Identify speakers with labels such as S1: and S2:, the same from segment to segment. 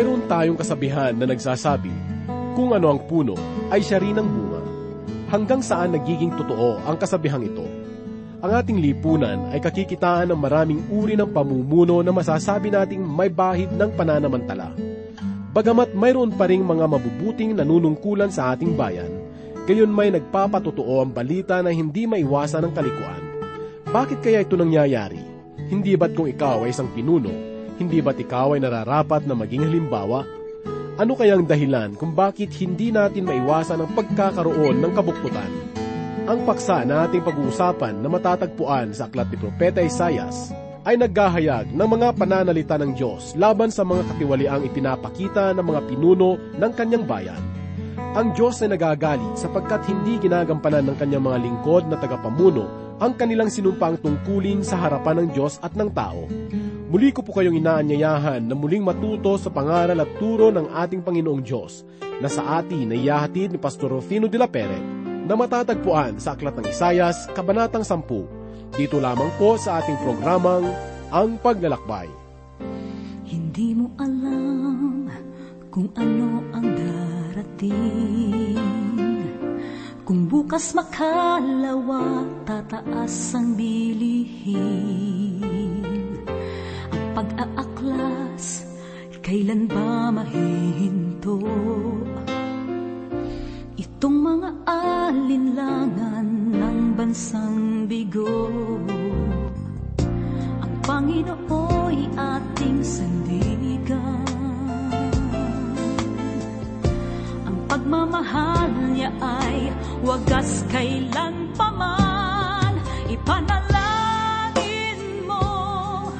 S1: mayroon tayong kasabihan na nagsasabi, kung ano ang puno, ay siya rin ang bunga. Hanggang saan nagiging totoo ang kasabihang ito? Ang ating lipunan ay kakikitaan ng maraming uri ng pamumuno na masasabi nating may bahid ng pananamantala. Bagamat mayroon pa ring mga mabubuting nanunungkulan sa ating bayan, gayon may nagpapatotoo ang balita na hindi maiwasan ng kalikuan. Bakit kaya ito nangyayari? Hindi ba't kung ikaw ay isang pinuno, hindi ba't ikaw ay nararapat na maging halimbawa? Ano kayang dahilan kung bakit hindi natin maiwasan ang pagkakaroon ng kabuktutan? Ang paksa na ating pag-uusapan na matatagpuan sa aklat ni Propeta Isayas ay naghahayag ng mga pananalita ng Diyos laban sa mga katiwaliang ipinapakita ng mga pinuno ng kanyang bayan. Ang Diyos ay nagagalit sapagkat hindi ginagampanan ng kanyang mga lingkod na tagapamuno ang kanilang sinumpang tungkulin sa harapan ng Diyos at ng tao. Muli ko po kayong inaanyayahan na muling matuto sa pangaral at turo ng ating Panginoong Diyos na sa atin ay iyahatid ni Pastor Rufino de la Pere na matatagpuan sa Aklat ng Isayas, Kabanatang 10. Dito lamang po sa ating programang Ang Paglalakbay.
S2: Hindi mo alam kung ano ang darating Kung bukas makalawa, tataas ang bilihin Ang pag-aaklas, kailan ba mahihinto? Itong mga alinlangan ng bansang bigo Ang Panginoo'y ating pagmamahal niya ay wagas kailan pa man Ipanalangin mo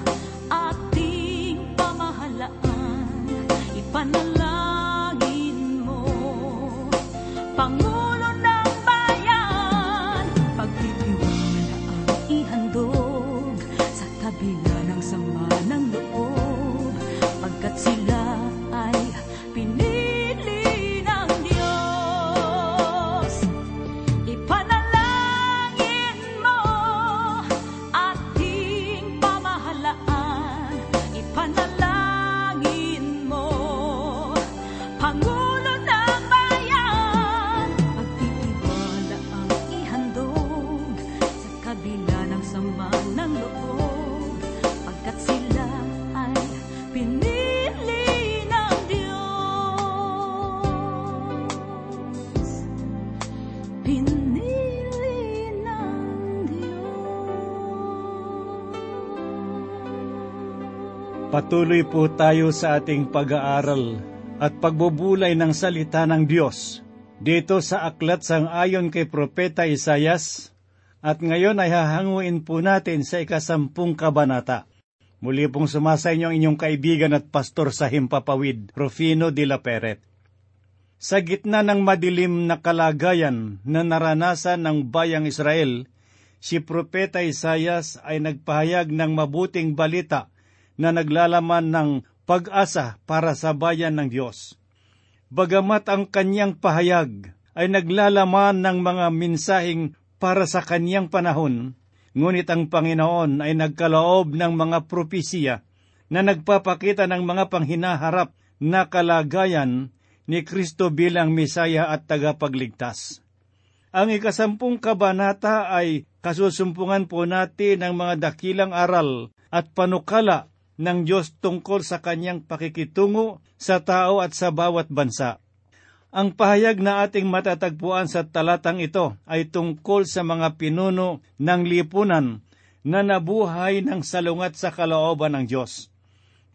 S2: ating pamahalaan. Ipanalangin
S3: Patuloy po tayo sa ating pag-aaral at pagbubulay ng salita ng Diyos dito sa aklat sang ayon kay Propeta Isayas at ngayon ay hahanguin po natin sa ikasampung kabanata. Muli pong sumasa inyo ang inyong kaibigan at pastor sa Himpapawid, Rufino de la Peret. Sa gitna ng madilim na kalagayan na naranasan ng bayang Israel, si Propeta Isayas ay nagpahayag ng mabuting balita na naglalaman ng pag-asa para sa bayan ng Diyos. Bagamat ang kanyang pahayag ay naglalaman ng mga minsahing para sa kanyang panahon, ngunit ang Panginoon ay nagkaloob ng mga propesiya na nagpapakita ng mga panghinaharap na kalagayan ni Kristo bilang Misaya at tagapagligtas. Ang ikasampung kabanata ay kasusumpungan po natin ng mga dakilang aral at panukala ng Diyos tungkol sa kanyang pakikitungo sa tao at sa bawat bansa. Ang pahayag na ating matatagpuan sa talatang ito ay tungkol sa mga pinuno ng lipunan na nabuhay ng salungat sa kalooban ng Diyos.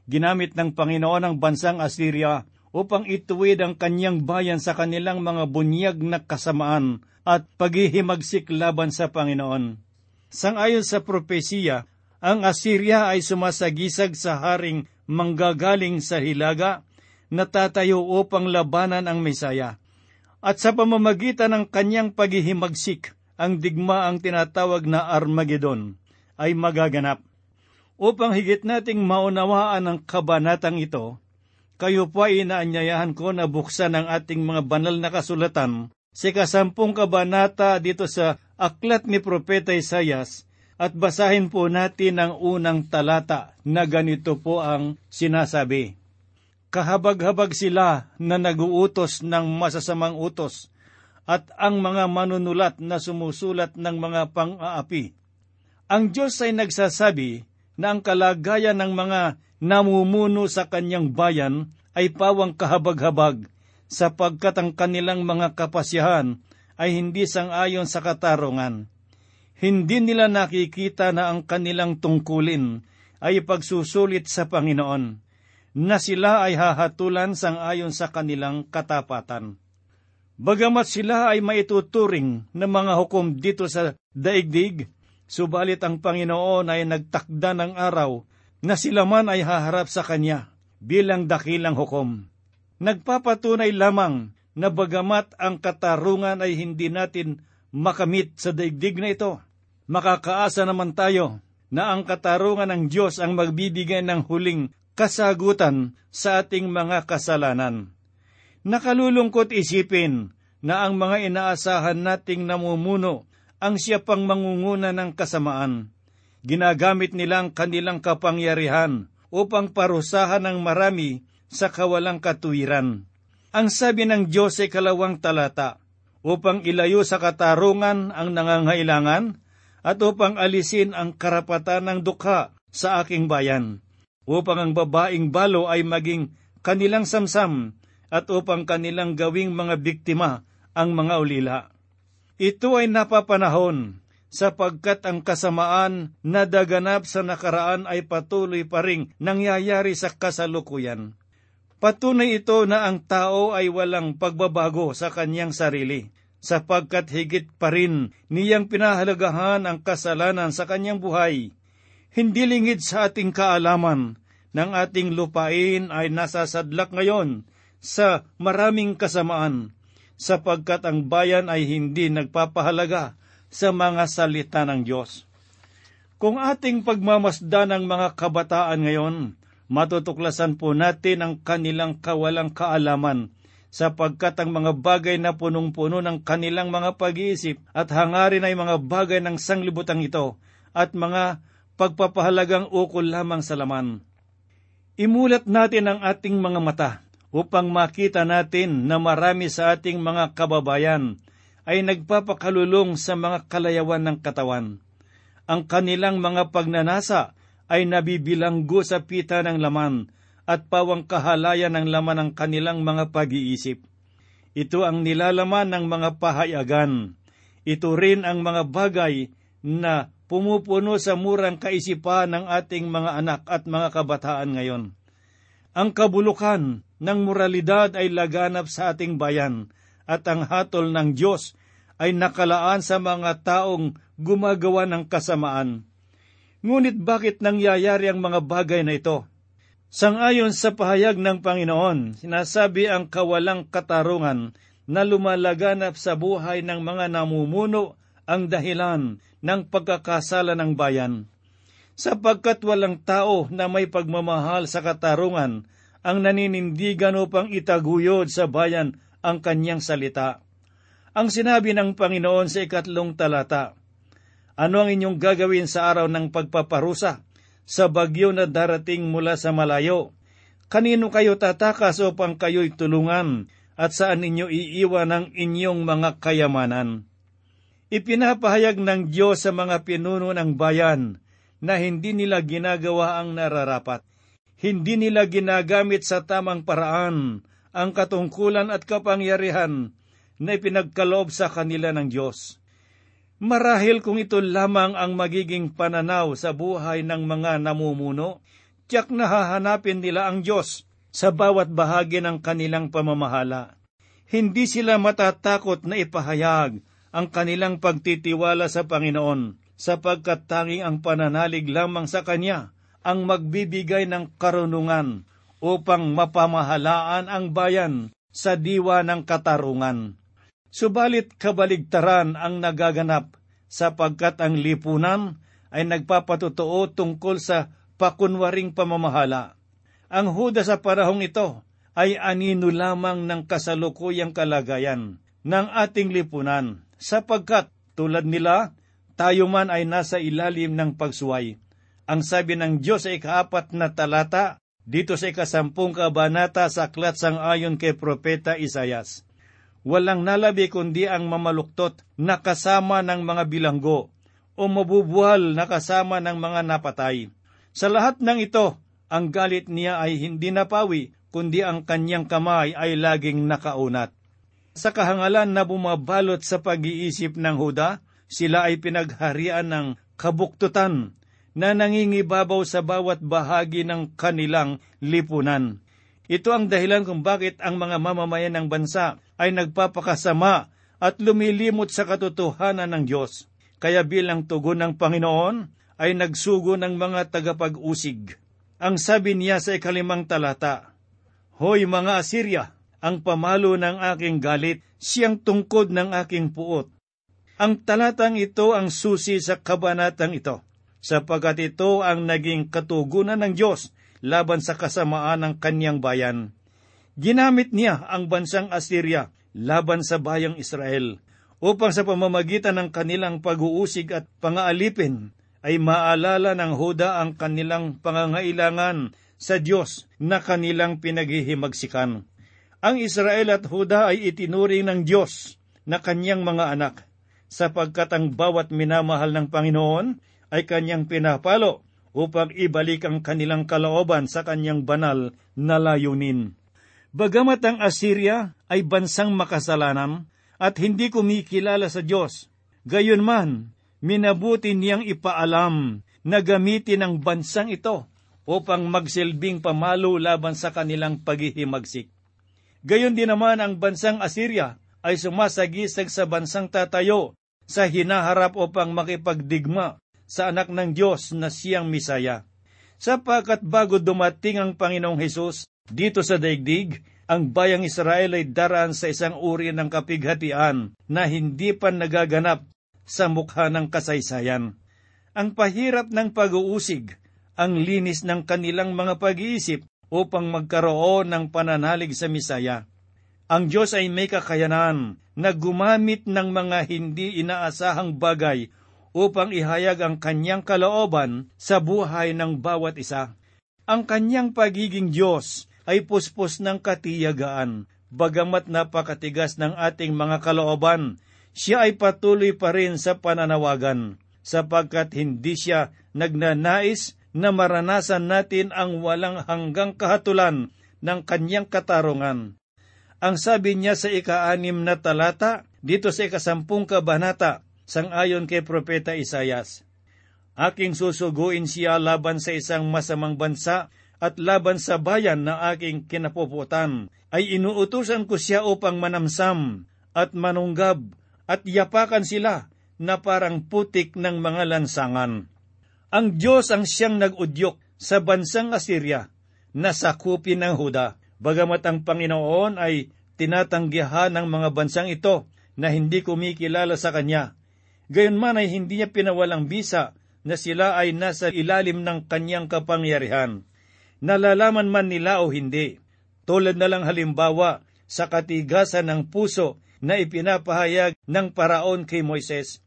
S3: Ginamit ng Panginoon ang bansang Assyria upang ituwid ang kanyang bayan sa kanilang mga bunyag na kasamaan at paghihimagsik laban sa Panginoon. Sangayon sa propesiya, ang Assyria ay sumasagisag sa haring manggagaling sa hilaga na tatayo upang labanan ang Mesaya. At sa pamamagitan ng kanyang paghihimagsik, ang digma ang tinatawag na Armageddon ay magaganap. Upang higit nating maunawaan ang kabanatang ito, kayo po ay inaanyayahan ko na buksan ang ating mga banal na kasulatan sa kasampung kabanata dito sa Aklat ni Propeta Isayas at basahin po natin ang unang talata na ganito po ang sinasabi. Kahabag-habag sila na naguutos ng masasamang utos at ang mga manunulat na sumusulat ng mga pang-aapi. Ang Diyos ay nagsasabi na ang kalagayan ng mga namumuno sa kanyang bayan ay pawang kahabag-habag sapagkat ang kanilang mga kapasyahan ay hindi sangayon sa katarungan. Hindi nila nakikita na ang kanilang tungkulin ay pagsusulit sa Panginoon, na sila ay hahatulan sangayon sa kanilang katapatan. Bagamat sila ay maituturing ng mga hukom dito sa daigdig, subalit ang Panginoon ay nagtakda ng araw na sila man ay haharap sa Kanya bilang dakilang hukom. Nagpapatunay lamang na bagamat ang katarungan ay hindi natin makamit sa daigdig na ito, makakaasa naman tayo na ang katarungan ng Diyos ang magbibigay ng huling kasagutan sa ating mga kasalanan. Nakalulungkot isipin na ang mga inaasahan nating namumuno ang siya pang mangunguna ng kasamaan. Ginagamit nilang kanilang kapangyarihan upang parusahan ng marami sa kawalang katuwiran. Ang sabi ng Diyos ay kalawang talata, upang ilayo sa katarungan ang nangangailangan at upang alisin ang karapatan ng dukha sa aking bayan, upang ang babaing balo ay maging kanilang samsam at upang kanilang gawing mga biktima ang mga ulila. Ito ay napapanahon sapagkat ang kasamaan na daganap sa nakaraan ay patuloy pa ring nangyayari sa kasalukuyan. Patunay ito na ang tao ay walang pagbabago sa kanyang sarili, sapagkat higit pa rin niyang pinahalagahan ang kasalanan sa kanyang buhay. Hindi lingid sa ating kaalaman ng ating lupain ay nasasadlak ngayon sa maraming kasamaan, sapagkat ang bayan ay hindi nagpapahalaga sa mga salita ng Diyos. Kung ating pagmamasdan ng mga kabataan ngayon, matutuklasan po natin ang kanilang kawalang kaalaman sapagkat ang mga bagay na punong-puno ng kanilang mga pag-iisip at hangarin ay mga bagay ng sanglibutang ito at mga pagpapahalagang ukol lamang sa laman. Imulat natin ang ating mga mata upang makita natin na marami sa ating mga kababayan ay nagpapakalulong sa mga kalayawan ng katawan. Ang kanilang mga pagnanasa ay nabibilanggo sa pita ng laman at pawang kahalayan ng laman ng kanilang mga pag-iisip. Ito ang nilalaman ng mga pahayagan. Ito rin ang mga bagay na pumupuno sa murang kaisipan ng ating mga anak at mga kabataan ngayon. Ang kabulukan ng moralidad ay laganap sa ating bayan at ang hatol ng Diyos ay nakalaan sa mga taong gumagawa ng kasamaan. Ngunit bakit nangyayari ang mga bagay na ito? Sangayon sa pahayag ng Panginoon, sinasabi ang kawalang katarungan na lumalaganap sa buhay ng mga namumuno ang dahilan ng pagkakasala ng bayan. Sapagkat walang tao na may pagmamahal sa katarungan ang naninindigan upang itaguyod sa bayan ang kanyang salita. Ang sinabi ng Panginoon sa ikatlong talata, Ano ang inyong gagawin sa araw ng pagpaparusa, sa bagyo na darating mula sa malayo? Kanino kayo tatakas upang kayo'y tulungan, at saan ninyo iiwan ang inyong mga kayamanan? Ipinapahayag ng Diyos sa mga pinuno ng bayan na hindi nila ginagawa ang nararapat. Hindi nila ginagamit sa tamang paraan ang katungkulan at kapangyarihan na ipinagkaloob sa kanila ng Diyos. Marahil kung ito lamang ang magiging pananaw sa buhay ng mga namumuno, tiyak na hahanapin nila ang Diyos sa bawat bahagi ng kanilang pamamahala. Hindi sila matatakot na ipahayag ang kanilang pagtitiwala sa Panginoon, sapagkat tanging ang pananalig lamang sa Kanya ang magbibigay ng karunungan upang mapamahalaan ang bayan sa diwa ng katarungan. Subalit kabaligtaran ang nagaganap sapagkat ang lipunan ay nagpapatotoo tungkol sa pakunwaring pamamahala. Ang huda sa panahong ito ay anino lamang ng kasalukuyang kalagayan ng ating lipunan sapagkat tulad nila, tayo man ay nasa ilalim ng pagsuway. Ang sabi ng Diyos ay kaapat na talata, dito sa ikasampung kabanata sa aklat sang ayon kay Propeta Isayas. Walang nalabi kundi ang mamaluktot na kasama ng mga bilanggo o mabubuhal na kasama ng mga napatay. Sa lahat ng ito, ang galit niya ay hindi napawi, kundi ang kanyang kamay ay laging nakaunat. Sa kahangalan na bumabalot sa pag-iisip ng Huda, sila ay pinagharian ng kabuktutan na nangingibabaw sa bawat bahagi ng kanilang lipunan. Ito ang dahilan kung bakit ang mga mamamayan ng bansa ay nagpapakasama at lumilimot sa katotohanan ng Diyos. Kaya bilang tugon ng Panginoon ay nagsugo ng mga tagapag-usig. Ang sabi niya sa ikalimang talata, Hoy mga Assyria, ang pamalo ng aking galit, siyang tungkod ng aking puot. Ang talatang ito ang susi sa kabanatang ito sapagkat ito ang naging katugunan ng Diyos laban sa kasamaan ng kanyang bayan. Ginamit niya ang bansang Assyria laban sa bayang Israel upang sa pamamagitan ng kanilang pag-uusig at pangaalipin ay maalala ng Huda ang kanilang pangangailangan sa Diyos na kanilang pinaghihimagsikan. Ang Israel at Huda ay itinuring ng Diyos na kanyang mga anak, sapagkat ang bawat minamahal ng Panginoon ay kanyang pinapalo upang ibalik ang kanilang kalooban sa kanyang banal na layunin. Bagamat ang Assyria ay bansang makasalanan at hindi kumikilala sa Diyos, gayon man, minabuti niyang ipaalam na gamitin ang bansang ito upang magsilbing pamalo laban sa kanilang paghihimagsik. Gayon din naman ang bansang Assyria ay sumasagisag sa bansang tatayo sa hinaharap upang makipagdigma sa anak ng Diyos na siyang Misaya. Sapagkat bago dumating ang Panginoong Hesus dito sa daigdig, ang bayang Israel ay daraan sa isang uri ng kapighatian na hindi pa nagaganap sa mukha ng kasaysayan. Ang pahirap ng pag-uusig, ang linis ng kanilang mga pag-iisip upang magkaroon ng pananalig sa Misaya. Ang Diyos ay may kakayanan na gumamit ng mga hindi inaasahang bagay upang ihayag ang kanyang kalooban sa buhay ng bawat isa. Ang kanyang pagiging Diyos ay puspos ng katiyagaan, bagamat napakatigas ng ating mga kalooban, siya ay patuloy pa rin sa pananawagan, sapagkat hindi siya nagnanais na maranasan natin ang walang hanggang kahatulan ng kanyang katarungan. Ang sabi niya sa ika-anim na talata, dito sa ikasampung kabanata, sangayon kay Propeta Isayas. Aking susuguin siya laban sa isang masamang bansa at laban sa bayan na aking kinapuputan, ay inuutusan ko siya upang manamsam at manunggab at yapakan sila na parang putik ng mga lansangan. Ang Diyos ang siyang nag-udyok sa bansang Assyria na sakupin ng Huda, bagamat ang Panginoon ay tinatanggihan ng mga bansang ito na hindi kumikilala sa Kanya Gayunman ay hindi niya pinawalang bisa na sila ay nasa ilalim ng kanyang kapangyarihan. Nalalaman man nila o hindi, tulad na lang halimbawa sa katigasan ng puso na ipinapahayag ng paraon kay Moises.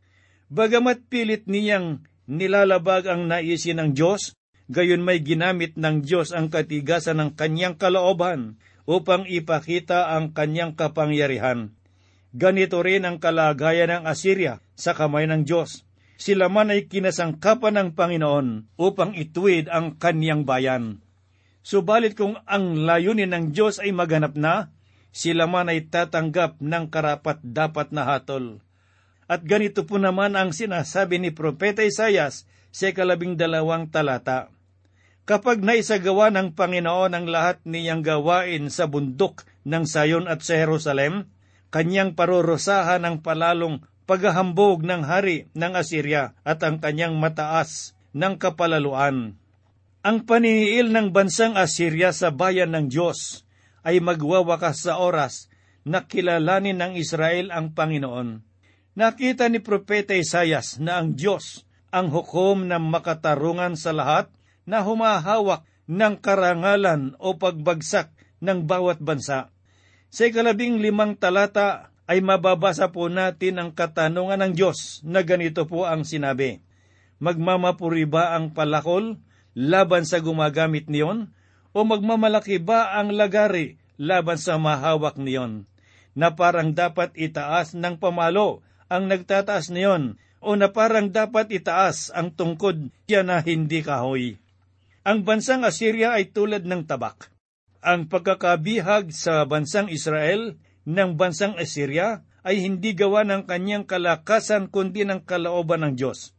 S3: Bagamat pilit niyang nilalabag ang naisin ng Diyos, gayon may ginamit ng Diyos ang katigasan ng kanyang kalooban upang ipakita ang kanyang kapangyarihan. Ganito rin ang kalagayan ng Assyria sa kamay ng Diyos. Sila man ay kinasangkapan ng Panginoon upang ituwid ang kaniyang bayan. Subalit kung ang layunin ng Diyos ay maganap na, sila man ay tatanggap ng karapat dapat na hatol. At ganito po naman ang sinasabi ni Propeta Isayas sa kalabing dalawang talata. Kapag naisagawa ng Panginoon ang lahat niyang gawain sa bundok ng Sayon at sa Jerusalem, kanyang parurusahan ang palalong paghahambog ng hari ng Assyria at ang kanyang mataas ng kapalaluan. Ang paniniil ng bansang Assyria sa bayan ng Diyos ay magwawakas sa oras na kilalanin ng Israel ang Panginoon. Nakita ni Propeta Isayas na ang Diyos ang hukom ng makatarungan sa lahat na humahawak ng karangalan o pagbagsak ng bawat bansa. Sa ikalabing limang talata ay mababasa po natin ang katanungan ng Diyos na ganito po ang sinabi. Magmamapuri ba ang palakol laban sa gumagamit niyon? o magmamalaki ba ang lagari laban sa mahawak niyon, na parang dapat itaas ng pamalo ang nagtataas niyon, o na parang dapat itaas ang tungkod niya na hindi kahoy. Ang bansang Assyria ay tulad ng tabak. Ang pagkakabihag sa bansang Israel ng bansang Assyria ay hindi gawa ng kanyang kalakasan kundi ng kalooban ng Diyos.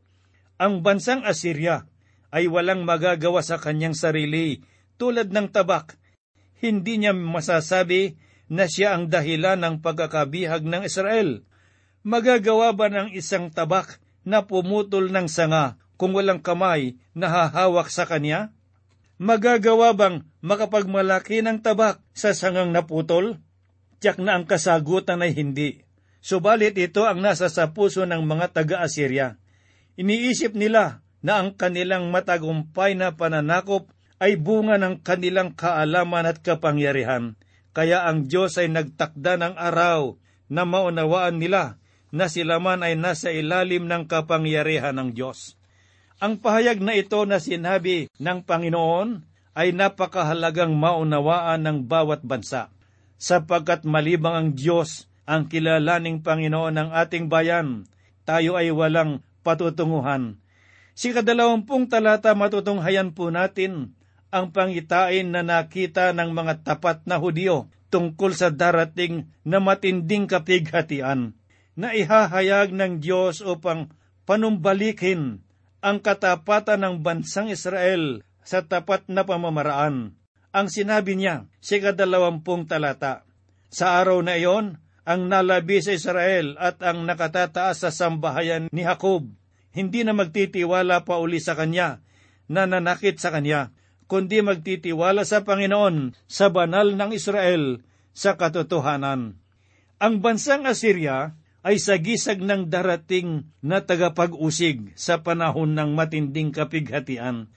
S3: Ang bansang Assyria ay walang magagawa sa kanyang sarili tulad ng tabak. Hindi niya masasabi na siya ang dahilan ng pagkakabihag ng Israel. Magagawa ba ng isang tabak na pumutol ng sanga kung walang kamay na hahawak sa kanya? Magagawa bang makapagmalaki ng tabak sa sangang naputol? Tiyak na ang kasagutan ay hindi. Subalit ito ang nasa sa puso ng mga taga-Assyria. Iniisip nila na ang kanilang matagumpay na pananakop ay bunga ng kanilang kaalaman at kapangyarihan. Kaya ang Diyos ay nagtakda ng araw na maunawaan nila na sila man ay nasa ilalim ng kapangyarihan ng Diyos. Ang pahayag na ito na sinabi ng Panginoon ay napakahalagang maunawaan ng bawat bansa, sapagkat malibang ang Diyos ang kilalaning Panginoon ng ating bayan, tayo ay walang patutunguhan. Si kadalawampung talata matutunghayan po natin ang pangitain na nakita ng mga tapat na Hudyo tungkol sa darating na matinding kapighatian na ihahayag ng Diyos upang panumbalikin ang katapatan ng bansang Israel sa tapat na pamamaraan. Ang sinabi niya sa kadalawampung talata, Sa araw na iyon, ang nalabi sa Israel at ang nakatataas sa sambahayan ni Jacob, hindi na magtitiwala pa uli sa kanya, na nanakit sa kanya, kundi magtitiwala sa Panginoon, sa banal ng Israel, sa katotohanan. Ang bansang Assyria ay sagisag ng darating na tagapag-usig sa panahon ng matinding kapighatian.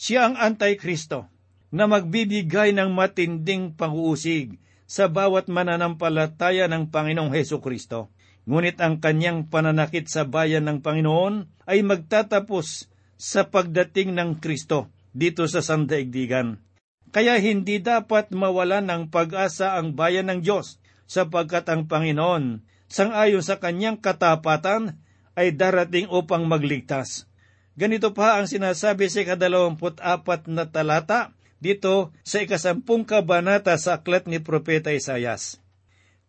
S3: Siya ang Antikristo na magbibigay ng matinding pag-uusig sa bawat mananampalataya ng Panginoong Heso Kristo. Ngunit ang kanyang pananakit sa bayan ng Panginoon ay magtatapos sa pagdating ng Kristo dito sa sandaigdigan. Kaya hindi dapat mawala ng pag-asa ang bayan ng Diyos sapagkat ang Panginoon sangayon sa kanyang katapatan ay darating upang magligtas. Ganito pa ang sinasabi sa kadalawamput apat na talata dito sa ikasampung kabanata sa aklat ni Propeta Isayas.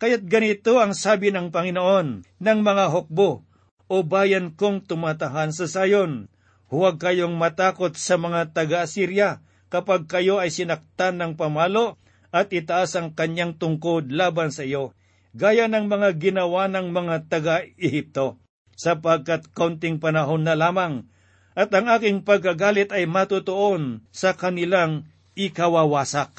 S3: Kaya't ganito ang sabi ng Panginoon ng mga hukbo, o bayan kong tumatahan sa sayon. Huwag kayong matakot sa mga taga-Assyria kapag kayo ay sinaktan ng pamalo at itaas ang kanyang tungkod laban sa iyo gaya ng mga ginawa ng mga taga-Ehipto, sapagkat kaunting panahon na lamang, at ang aking pagkagalit ay matutuon sa kanilang ikawawasak.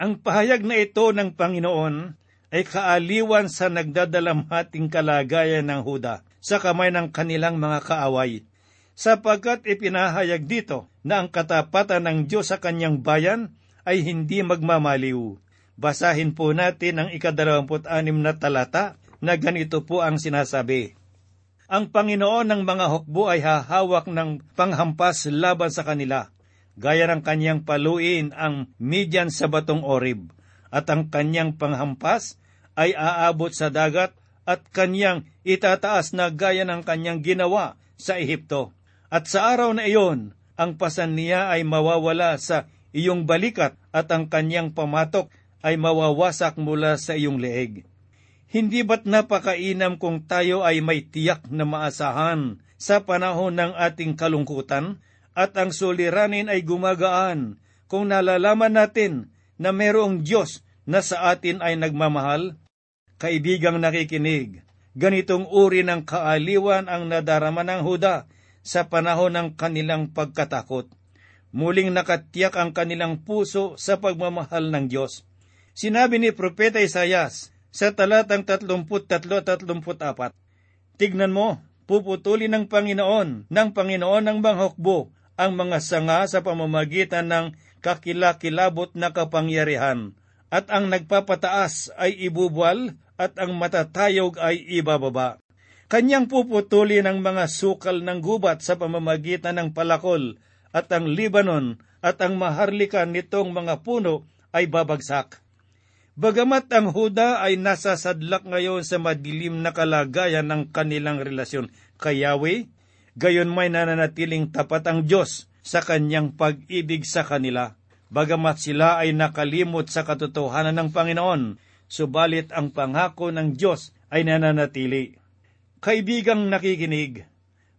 S3: Ang pahayag na ito ng Panginoon ay kaaliwan sa nagdadalamhating kalagayan ng Huda sa kamay ng kanilang mga kaaway, sapagkat ipinahayag dito na ang katapatan ng Diyos sa kanyang bayan ay hindi magmamaliw Basahin po natin ang ikadalawamput-anim na talata na ganito po ang sinasabi. Ang Panginoon ng mga hukbo ay hahawak ng panghampas laban sa kanila, gaya ng kanyang paluin ang Midian sa batong orib, at ang kanyang panghampas ay aabot sa dagat at kanyang itataas na gaya ng kanyang ginawa sa Ehipto. At sa araw na iyon, ang pasan niya ay mawawala sa iyong balikat at ang kanyang pamatok ay mawawasak mula sa iyong leeg. Hindi ba't napakainam kung tayo ay may tiyak na maasahan sa panahon ng ating kalungkutan at ang suliranin ay gumagaan kung nalalaman natin na merong Diyos na sa atin ay nagmamahal? Kaibigang nakikinig, ganitong uri ng kaaliwan ang nadarama ng Huda sa panahon ng kanilang pagkatakot. Muling nakatiyak ang kanilang puso sa pagmamahal ng Diyos Sinabi ni Propeta Isayas sa talatang 33-34, Tignan mo, puputulin ng Panginoon, ng Panginoon ng banghokbo, ang mga sanga sa pamamagitan ng kakilakilabot na kapangyarihan, at ang nagpapataas ay ibubwal, at ang matatayog ay ibababa. Kanyang puputulin ang mga sukal ng gubat sa pamamagitan ng palakol, at ang Libanon at ang maharlikan nitong mga puno ay babagsak. Bagamat ang Huda ay nasa sadlak ngayon sa madilim na kalagayan ng kanilang relasyon kay Yahweh, gayon may nananatiling tapat ang Diyos sa kanyang pag-ibig sa kanila. Bagamat sila ay nakalimot sa katotohanan ng Panginoon, subalit ang pangako ng Diyos ay nananatili. Kaibigang nakikinig,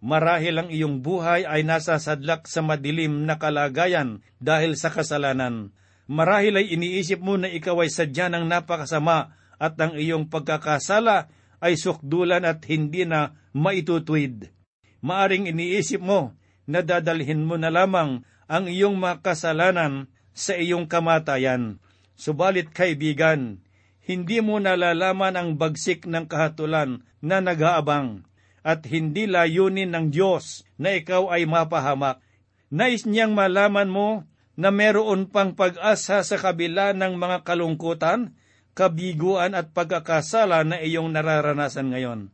S3: marahil ang iyong buhay ay nasa sadlak sa madilim na kalagayan dahil sa kasalanan Marahil ay iniisip mo na ikaw ay sadya ng napakasama at ang iyong pagkakasala ay sukdulan at hindi na maitutwid. Maaring iniisip mo na dadalhin mo na lamang ang iyong makasalanan sa iyong kamatayan. Subalit kaibigan, hindi mo nalalaman ang bagsik ng kahatulan na nag-aabang at hindi layunin ng Diyos na ikaw ay mapahamak. Nais niyang malaman mo na meron pang pag-asa sa kabila ng mga kalungkutan, kabiguan at pagkakasala na iyong nararanasan ngayon.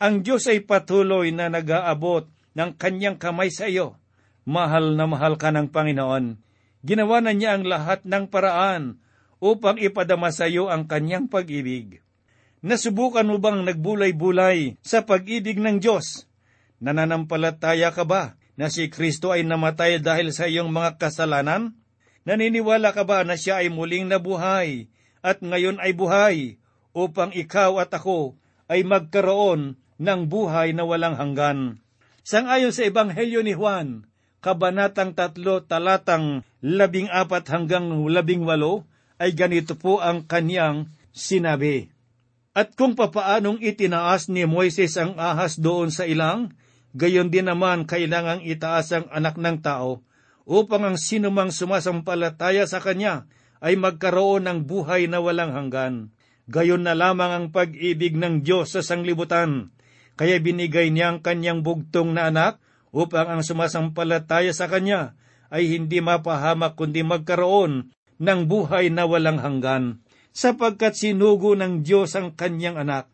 S3: Ang Diyos ay patuloy na nag-aabot ng kanyang kamay sa iyo. Mahal na mahal ka ng Panginoon. Ginawa na niya ang lahat ng paraan upang ipadama sa iyo ang kanyang pag-ibig. Nasubukan mo bang nagbulay-bulay sa pag-ibig ng Diyos? Nananampalataya ka ba na si Kristo ay namatay dahil sa iyong mga kasalanan? Naniniwala ka ba na siya ay muling nabuhay at ngayon ay buhay upang ikaw at ako ay magkaroon ng buhay na walang hanggan? Sangayon sa Ebanghelyo ni Juan, Kabanatang 3, talatang 14 hanggang 18, ay ganito po ang kaniyang sinabi. At kung papaanong itinaas ni Moises ang ahas doon sa ilang, gayon din naman kailangang itaas ang anak ng tao upang ang sinumang sumasampalataya sa kanya ay magkaroon ng buhay na walang hanggan. Gayon na lamang ang pag-ibig ng Diyos sa sanglibutan, kaya binigay niya ang kanyang bugtong na anak upang ang sumasampalataya sa kanya ay hindi mapahamak kundi magkaroon ng buhay na walang hanggan. Sapagkat sinugo ng Diyos ang kanyang anak,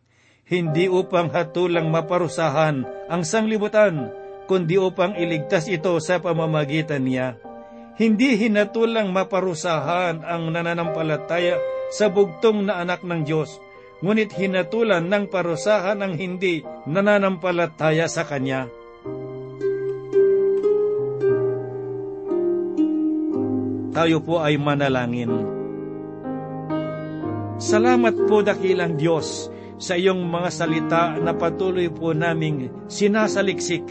S3: hindi upang hatulang maparusahan ang sanglibutan, kundi upang iligtas ito sa pamamagitan niya. Hindi hinatulang maparusahan ang nananampalataya sa bugtong na anak ng Diyos, ngunit hinatulan ng parusahan ang hindi nananampalataya sa Kanya. Tayo po ay manalangin. Salamat po dakilang Diyos sa iyong mga salita na patuloy po naming sinasaliksik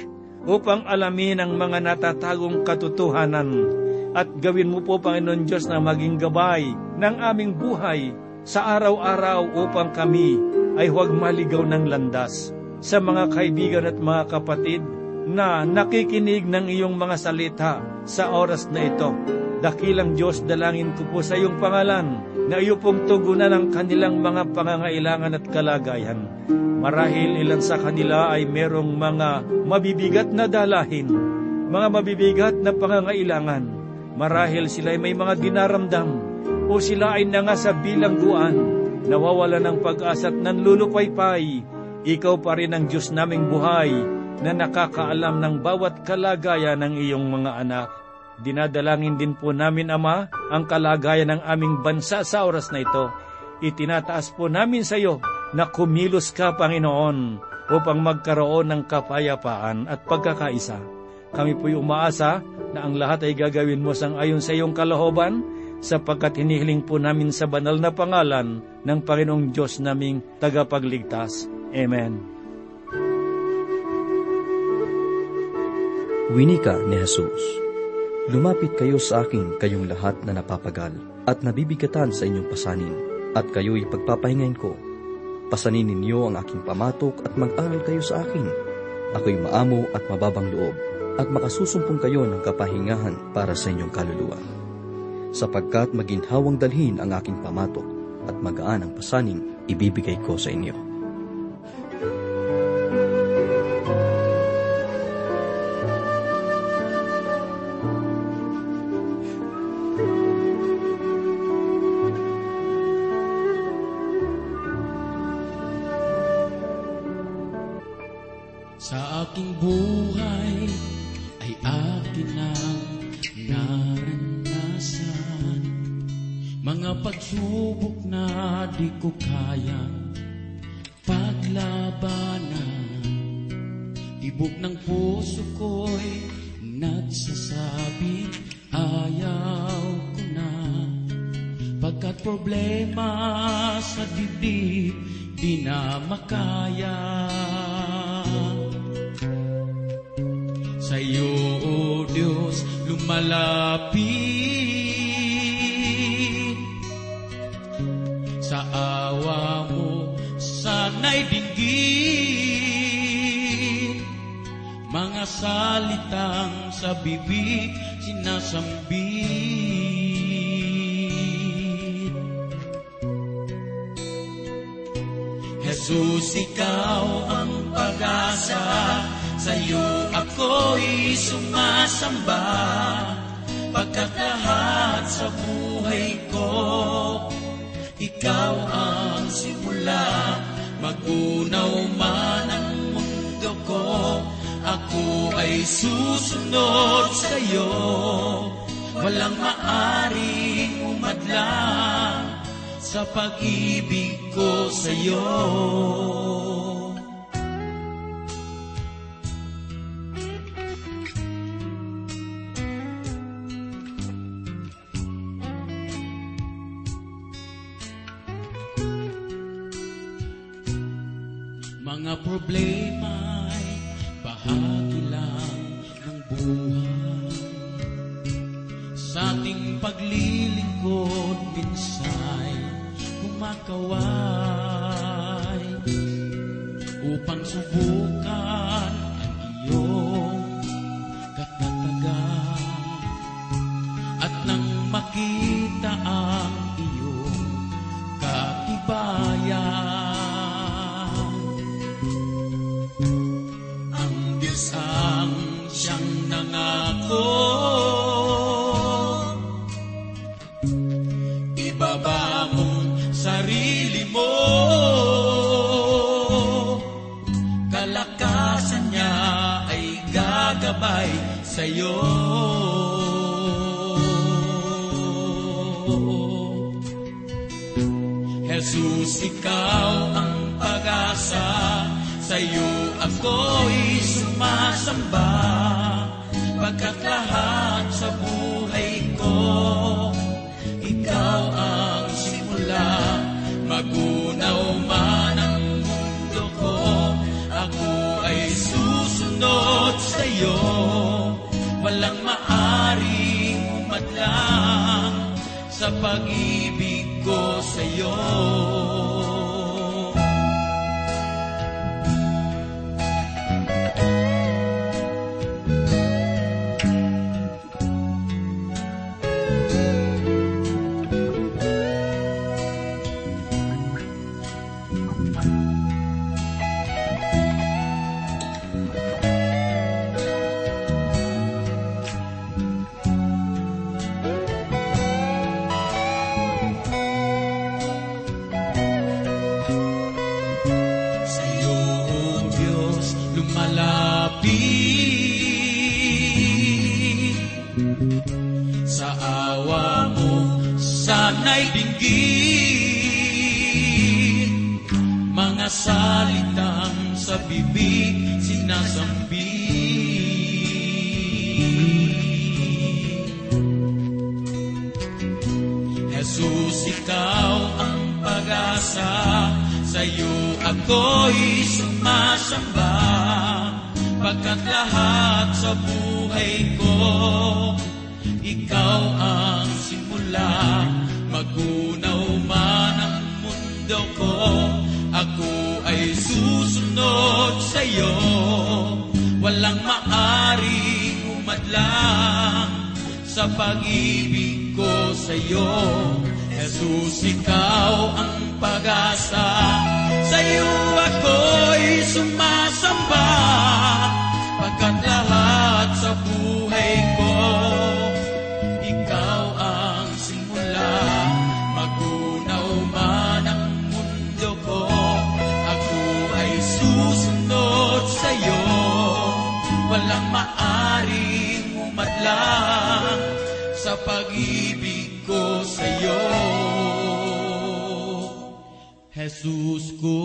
S3: upang alamin ang mga natatagong katotohanan at gawin mo po, Panginoon Diyos, na maging gabay ng aming buhay sa araw-araw upang kami ay huwag maligaw ng landas. Sa mga kaibigan at mga kapatid na nakikinig ng iyong mga salita sa oras na ito, dakilang Diyos, dalangin ko po sa iyong pangalan na iyo pong tugunan ang kanilang mga pangangailangan at kalagayan. Marahil ilan sa kanila ay merong mga mabibigat na dalahin, mga mabibigat na pangangailangan. Marahil sila ay may mga dinaramdam o sila ay nangasa bilangguan, nawawala ng pag-asa at nanlulupaypay. Ikaw pa rin ang Diyos naming buhay na nakakaalam ng bawat kalagayan ng iyong mga anak. Dinadalangin din po namin, Ama, ang kalagayan ng aming bansa sa oras na ito. Itinataas po namin sa iyo na kumilos ka, Panginoon, upang magkaroon ng kapayapaan at pagkakaisa. Kami po'y umaasa na ang lahat ay gagawin mo sang ayon sa iyong kalahoban, sapagkat hinihiling po namin sa banal na pangalan ng Panginoong Diyos naming tagapagligtas. Amen.
S4: Winika ni Jesus Lumapit kayo sa akin kayong lahat na napapagal at nabibigatan sa inyong pasanin, at kayo'y pagpapahingain ko. Pasanin ninyo ang aking pamatok at mag-aral kayo sa akin. Ako'y maamo at mababang loob, at makasusumpong kayo ng kapahingahan para sa inyong kaluluwa. Sapagkat maginhawang dalhin ang aking pamatok at magaan ang pasaning ibibigay ko sa inyo.
S5: Sa iyo, O Diyos, lumalapit. Sa awa mo, sana'y dinggin. Mga salitang sa bibig sinasambit. Jesus, ikaw ang pag-asa Sa'yo ako'y sumasamba Pagkat lahat sa buhay ko. Ikaw ang simula Magunaw man ang mundo ko. Ako ay susunod sa'yo Walang maaring umadlang Sa pag-ibig ko sa'yo Mga problema'y bahagi lang ng buhay. Sa ating paglilingkod minsay kumakaway Upang subukan sa'yo. Jesus, ikaw ang pag-asa. Sa'yo ako'y sumasamba. Pagkat lahat Sa pag-ibig ko sa'yo. Sa'yo, Ako ay susunod sa'yo Walang maaring umadlang sa pag-ibig ko sa iyo. Jesus, ikaw ang pag-asa. Sa iyo ako'y sumasamba. Pagkat lahat sa buhay susunod sa pag-ibig ko sa iyo. Jesus ko.